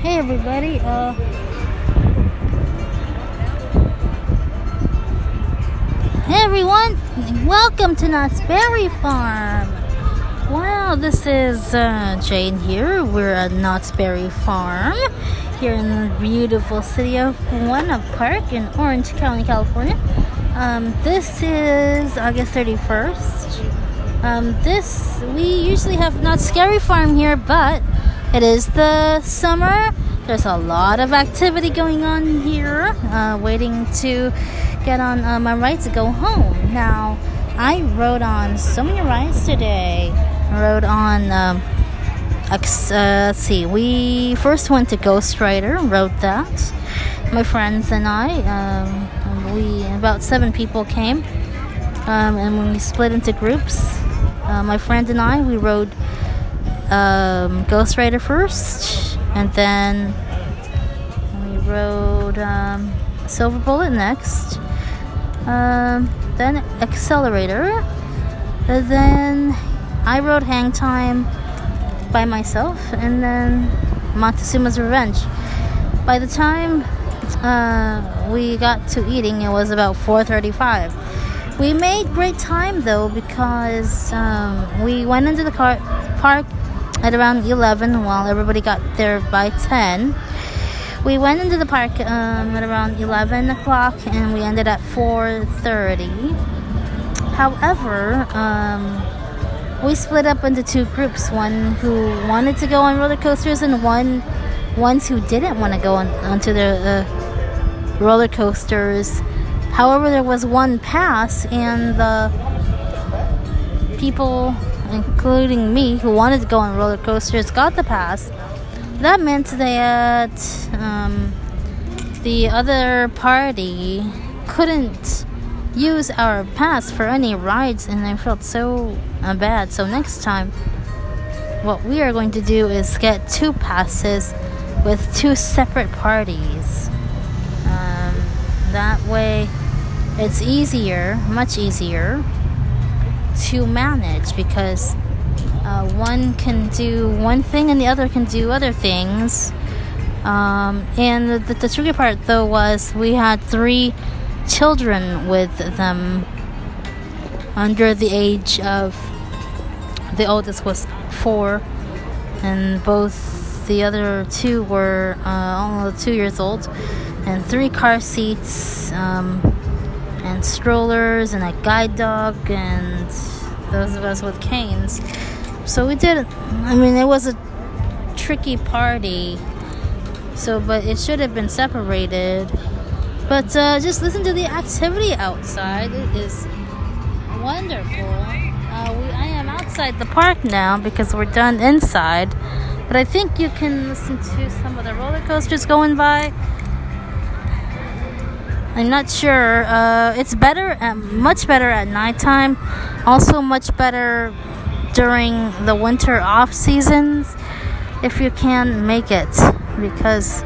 Hey everybody, uh Hey everyone, welcome to Knott's Berry Farm. Wow, this is uh, Jane here. We're at Knott's Berry Farm here in the beautiful city of Buena Park in Orange County, California. Um, this is August 31st. Um, this, we usually have Knott's Scary Farm here, but it is the summer. There's a lot of activity going on here, uh, waiting to get on uh, my ride to go home. Now, I rode on so many rides today. I rode on, um, uh, let's see, we first went to Ghost Rider, rode that. My friends and I, um, we, about seven people came, um, and we split into groups. Uh, my friend and I, we rode um, Ghost Rider first, and then we rode um, Silver Bullet next, um, then Xcelerator, and then I rode Hang Time by myself, and then Montezuma's Revenge. By the time uh, we got to eating, it was about 4:35. We made great time though because um, we went into the car park at around 11 while everybody got there by 10 we went into the park um, at around 11 o'clock and we ended at 4.30 however um, we split up into two groups one who wanted to go on roller coasters and one ones who didn't want to go on onto the uh, roller coasters. However there was one pass and the people including me, who wanted to go on roller coasters, got the pass. That meant that um, the other party couldn't use our pass for any rides, and I felt so uh, bad. So next time, what we are going to do is get two passes with two separate parties. Um, that way, it's easier, much easier to manage because uh, one can do one thing and the other can do other things. Um, and the, the, tricky part, though, was we had three children with them under the age of the oldest was four, and both the other two were uh, almost two years old, and three car seats. Um, and strollers and a guide dog and those of us with canes. So we did. I mean, it was a tricky party. So, but it should have been separated. But uh, just listen to the activity outside. It is wonderful. Uh, we, I am outside the park now because we're done inside. But I think you can listen to some of the roller coasters going by. I'm not sure. Uh, it's better, at, much better at nighttime. Also, much better during the winter off seasons if you can make it because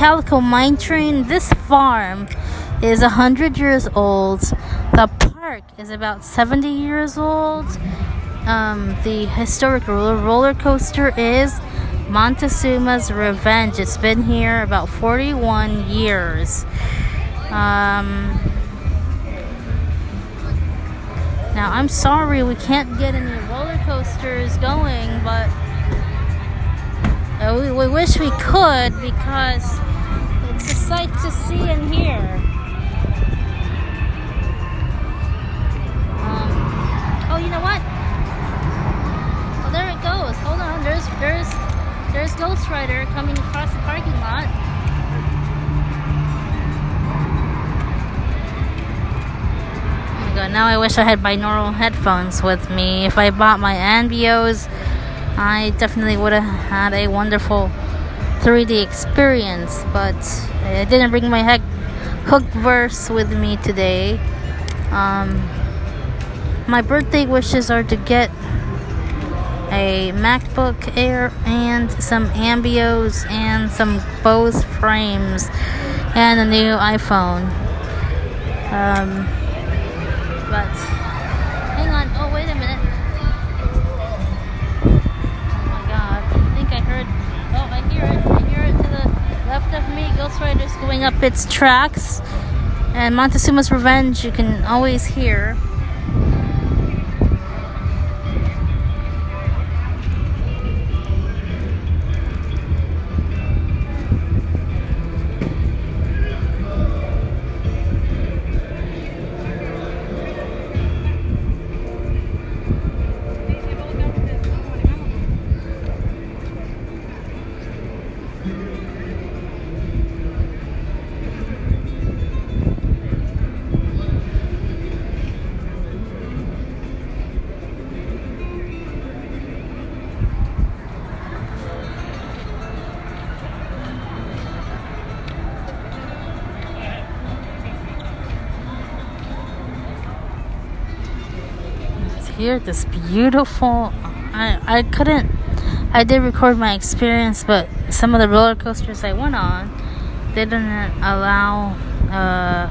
Calico Mine Train. This farm is 100 years old. The park is about 70 years old. Um, the historic roller coaster is Montezuma's Revenge. It's been here about 41 years. Um, now, I'm sorry we can't get any roller coasters going, but uh, we, we wish we could because it's sight to see and hear. Um, oh, you know what? Oh, there it goes. Hold on. There's there's there's Ghost Rider coming across the parking lot. Oh my god! Now I wish I had binaural headphones with me. If I bought my Ambeos I definitely would have had a wonderful 3D experience, but I didn't bring my heck Hooke Verse with me today. Um, my birthday wishes are to get a MacBook Air and some Ambeos and some Bose frames and a new iPhone. Um, but Up its tracks, and Montezuma's Revenge. You can always hear. Here this beautiful I, I couldn't I did record my experience but some of the roller coasters I went on didn't allow uh,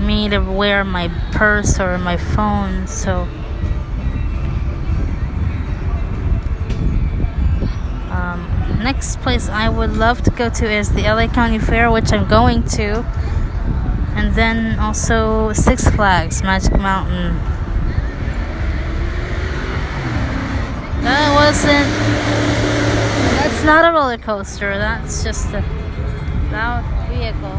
me to wear my purse or my phone so. Um, next place I would love to go to is the LA County Fair which I'm going to. And then also Six Flags Magic Mountain That wasn't. That's not a roller coaster. That's just a loud vehicle.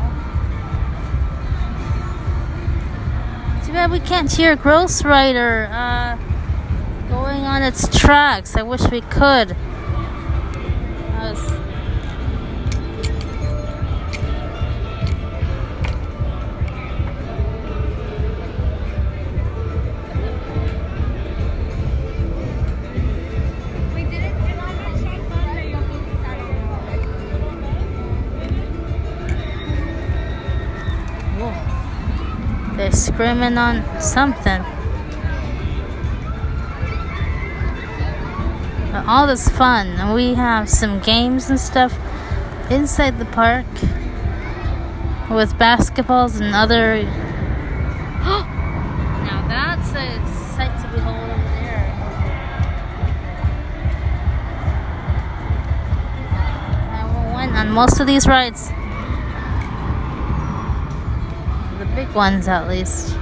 Too bad we can't hear Ghost Rider uh, going on its tracks. I wish we could. Screaming on something. But all this fun, we have some games and stuff inside the park with basketballs and other. now that's a sight to behold over there. I went on most of these rides. Big ones at least.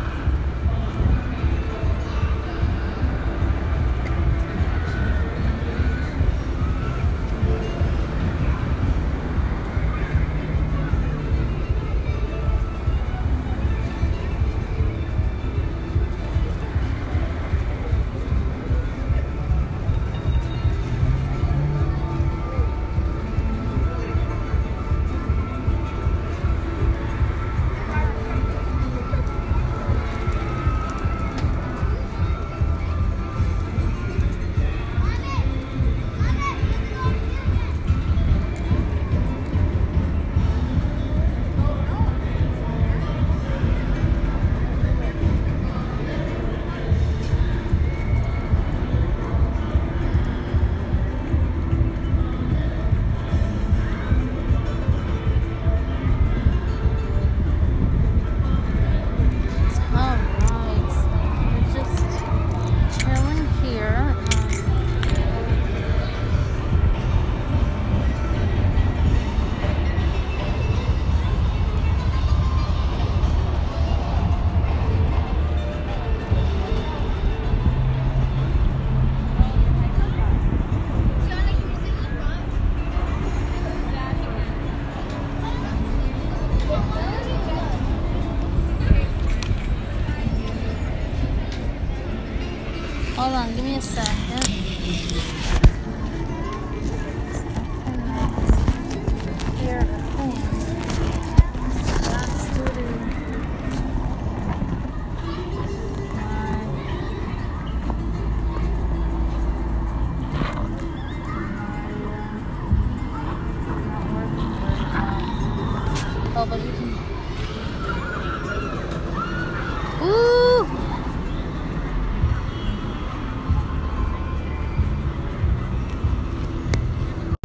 Hold on, give me